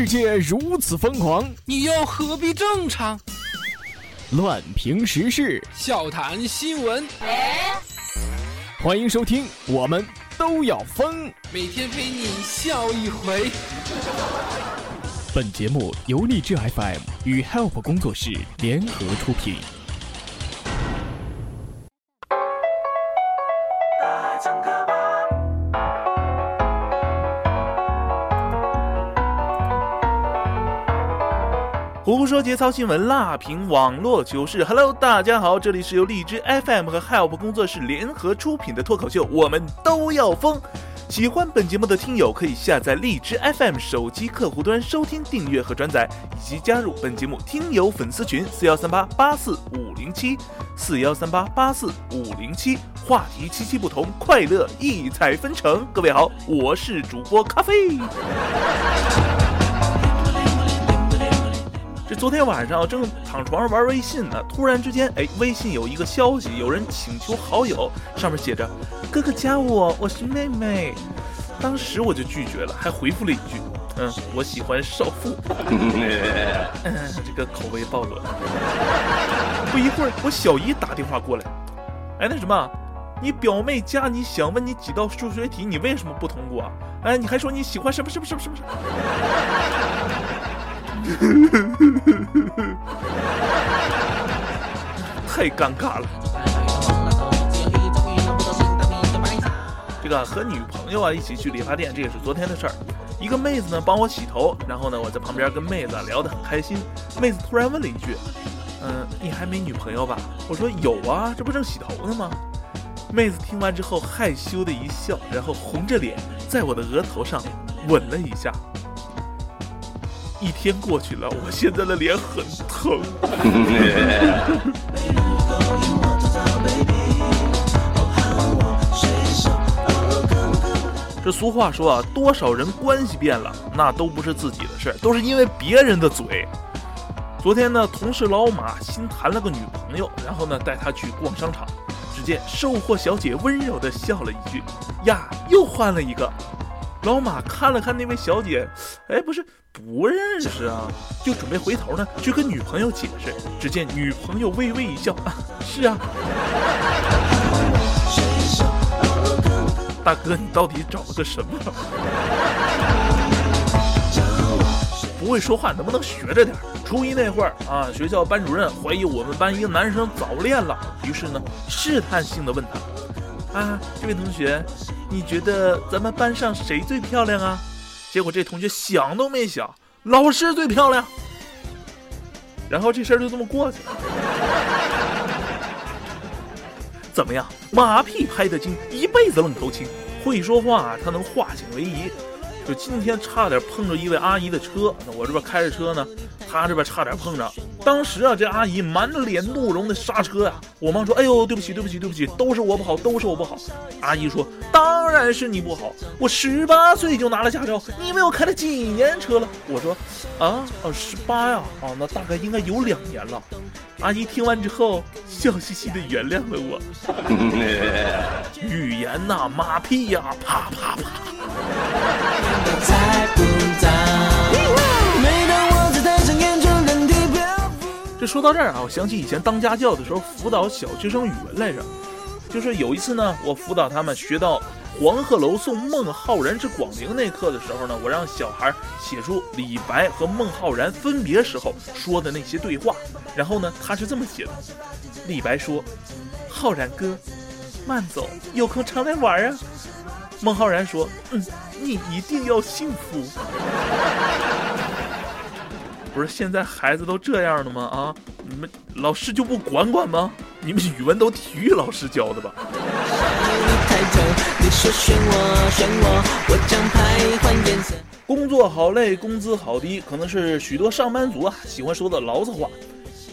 世界如此疯狂，你又何必正常？乱评时事，笑谈新闻，欢迎收听，我们都要疯。每天陪你笑一回。本节目由励志 FM 与 Help 工作室联合出品。胡说节操新闻，辣评网络糗事。Hello，大家好，这里是由荔枝 FM 和 Help 工作室联合出品的脱口秀，我们都要疯。喜欢本节目的听友可以下载荔枝 FM 手机客户端收听、订阅和转载，以及加入本节目听友粉丝群四幺三八八四五零七四幺三八八四五零七，话题七七不同，快乐异彩纷呈。各位好，我是主播咖啡。这昨天晚上正躺床上玩微信呢，突然之间，哎，微信有一个消息，有人请求好友，上面写着“哥哥加我，我是妹妹”。当时我就拒绝了，还回复了一句：“嗯，我喜欢少妇。”嗯，这个口味暴露了。不一会儿，我小姨打电话过来，哎，那什么，你表妹加你，想问你几道数学题，你为什么不通过？哎，你还说你喜欢什么什么什么什么什么？太尴尬了。这个和女朋友啊一起去理发店，这也是昨天的事儿。一个妹子呢帮我洗头，然后呢我在旁边跟妹子聊得很开心。妹子突然问了一句：“嗯，你还没女朋友吧？”我说：“有啊，这不正洗头呢吗？”妹子听完之后害羞的一笑，然后红着脸在我的额头上吻了一下。一天过去了，我现在的脸很疼。这俗话说啊，多少人关系变了，那都不是自己的事，都是因为别人的嘴。昨天呢，同事老马新谈了个女朋友，然后呢带她去逛商场，只见售货小姐温柔的笑了一句：“呀，又换了一个。”老马看了看那位小姐，哎，不是不认识啊，就准备回头呢去跟女朋友解释。只见女朋友微微一笑，啊是啊，大哥，你到底找了个什么？不会说话能不能学着点？初一那会儿啊，学校班主任怀疑我们班一个男生早恋了，于是呢试探性的问他，啊，这位同学。你觉得咱们班上谁最漂亮啊？结果这同学想都没想，老师最漂亮。然后这事儿就这么过去了。怎么样，马屁拍得精，一辈子愣头青。会说话，他能化险为夷。就今天差点碰着一位阿姨的车，我这边开着车呢。他这边差点碰着，当时啊，这阿姨满脸怒容的刹车啊。我妈说：“哎呦，对不起，对不起，对不起，都是我不好，都是我不好。”阿姨说：“当然是你不好，我十八岁就拿了驾照，你以为我开了几年车了？”我说：“啊，哦，十八呀，哦，那大概应该有两年了。”阿姨听完之后，笑嘻嘻的原谅了我。语言呐，马屁呀，啪啪啪。这说到这儿啊，我想起以前当家教的时候辅导小学生语文来着。就是有一次呢，我辅导他们学到“黄鹤楼送孟浩然之广陵”那课的时候呢，我让小孩写出李白和孟浩然分别时候说的那些对话。然后呢，他是这么写的：李白说：“浩然哥，慢走，有空常来玩啊。”孟浩然说：“嗯，你一定要幸福。” 不是现在孩子都这样的吗？啊，你们老师就不管管吗？你们语文都体育老师教的吧？工作好累，工资好低，可能是许多上班族啊喜欢说的牢骚话。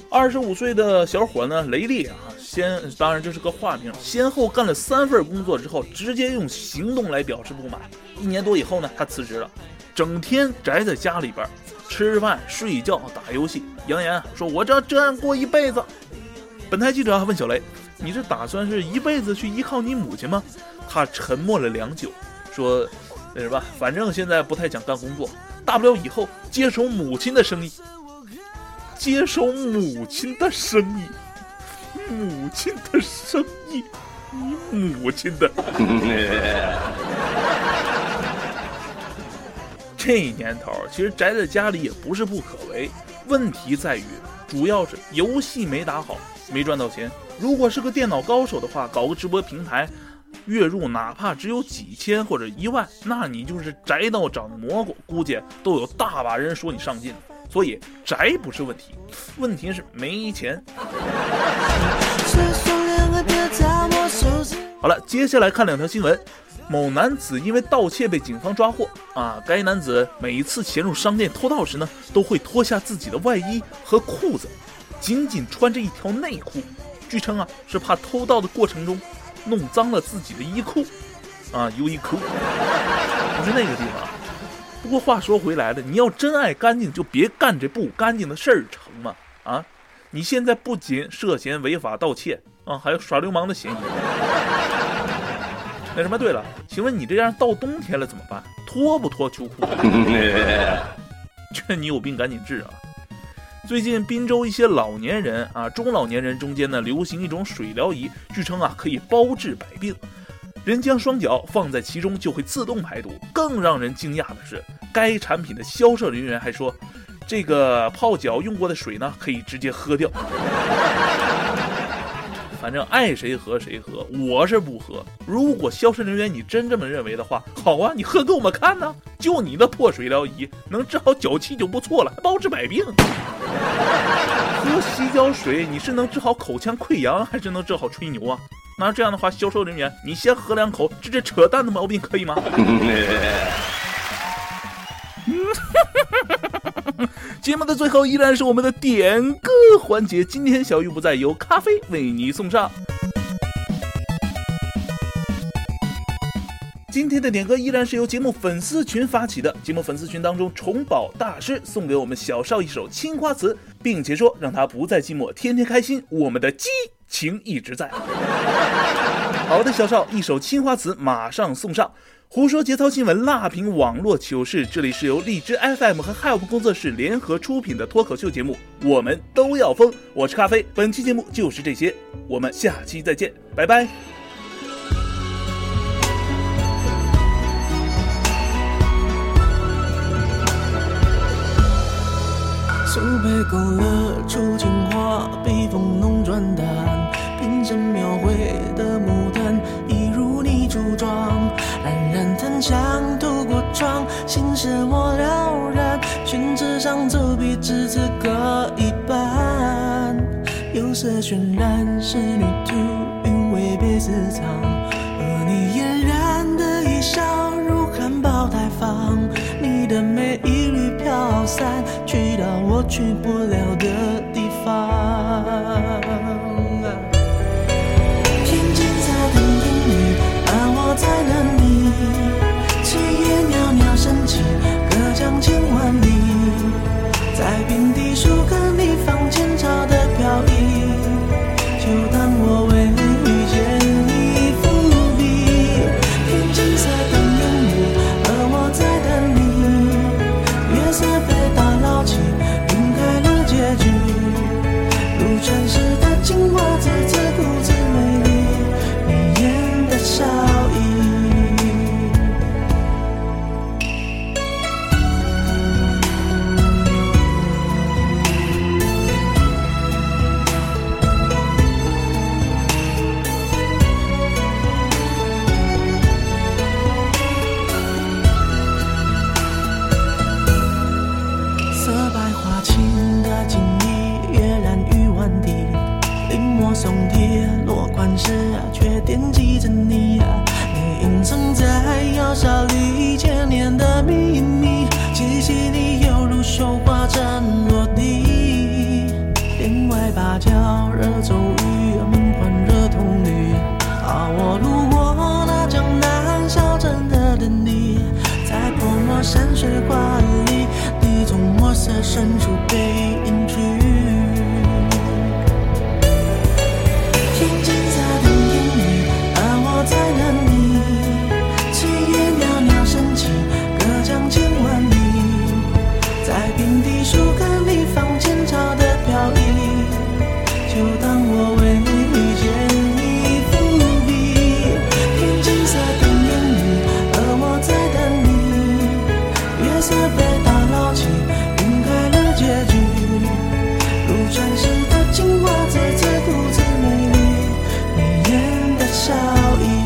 二十五岁的小伙呢，雷利啊，先当然这是个化名，先后干了三份工作之后，直接用行动来表示不满。一年多以后呢，他辞职了，整天宅在家里边。吃饭、睡觉、打游戏，扬言说：“我这这样过一辈子。”本台记者还问小雷：“你是打算是一辈子去依靠你母亲吗？”他沉默了良久，说：“那什么，反正现在不太想干工作，大不了以后接手母亲的生意，接手母亲的生意，母亲的生意，你母亲的。这年头，其实宅在家里也不是不可为，问题在于，主要是游戏没打好，没赚到钱。如果是个电脑高手的话，搞个直播平台，月入哪怕只有几千或者一万，那你就是宅到长蘑菇，估计都有大把人说你上进。所以宅不是问题，问题是没钱。好了，接下来看两条新闻。某男子因为盗窃被警方抓获啊！该男子每一次潜入商店偷盗时呢，都会脱下自己的外衣和裤子，仅仅穿着一条内裤。据称啊，是怕偷盗的过程中弄脏了自己的衣裤啊，优衣库不 是那个地方。不过话说回来了，你要真爱干净，就别干这不干净的事儿，成吗？啊！你现在不仅涉嫌违法盗窃啊，还有耍流氓的嫌疑。那什么，对了，请问你这样到冬天了怎么办？脱不脱秋裤？劝你有病赶紧治啊！最近滨州一些老年人啊，中老年人中间呢，流行一种水疗仪，据称啊可以包治百病。人将双脚放在其中就会自动排毒。更让人惊讶的是，该产品的销售人员还说，这个泡脚用过的水呢，可以直接喝掉。反正爱谁喝谁喝，我是不喝。如果销售人员你真这么认为的话，好啊，你喝给我们看呢。就你那破水疗仪能治好脚气就不错了，还包治百病。喝洗脚水你是能治好口腔溃疡，还是能治好吹牛啊？那这样的话，销售人员你先喝两口，治这扯淡的毛病可以吗？节目的最后依然是我们的点歌环节，今天小玉不在，由咖啡为你送上。今天的点歌依然是由节目粉丝群发起的，节目粉丝群当中，虫宝大师送给我们小少一首青花瓷，并且说让他不再寂寞，天天开心，我们的激情一直在。好的，小少，一首青花瓷马上送上。胡说节操新闻，辣评网络糗事。这里是由荔枝 FM 和 Help 工作室联合出品的脱口秀节目，我们都要疯。我是咖啡，本期节目就是这些，我们下期再见，拜拜。苏北勾勒出情渲染仕女图韵味被私藏而你嫣然的一笑如含苞待放你的美一缕飘散去到我去不了的地方。天青色等烟雨而我在等你炊烟袅袅升起隔江千万里在瓶底书我送你落款时，却惦记着你。你隐藏在药纱里千年的秘密，气息你犹如绣花针落地。帘外芭蕉惹骤雨，门环惹铜绿。而我路过那江南小镇的等你，在泼墨山水画里，你从墨色深处。情话最最，如此美丽，你眼带笑意。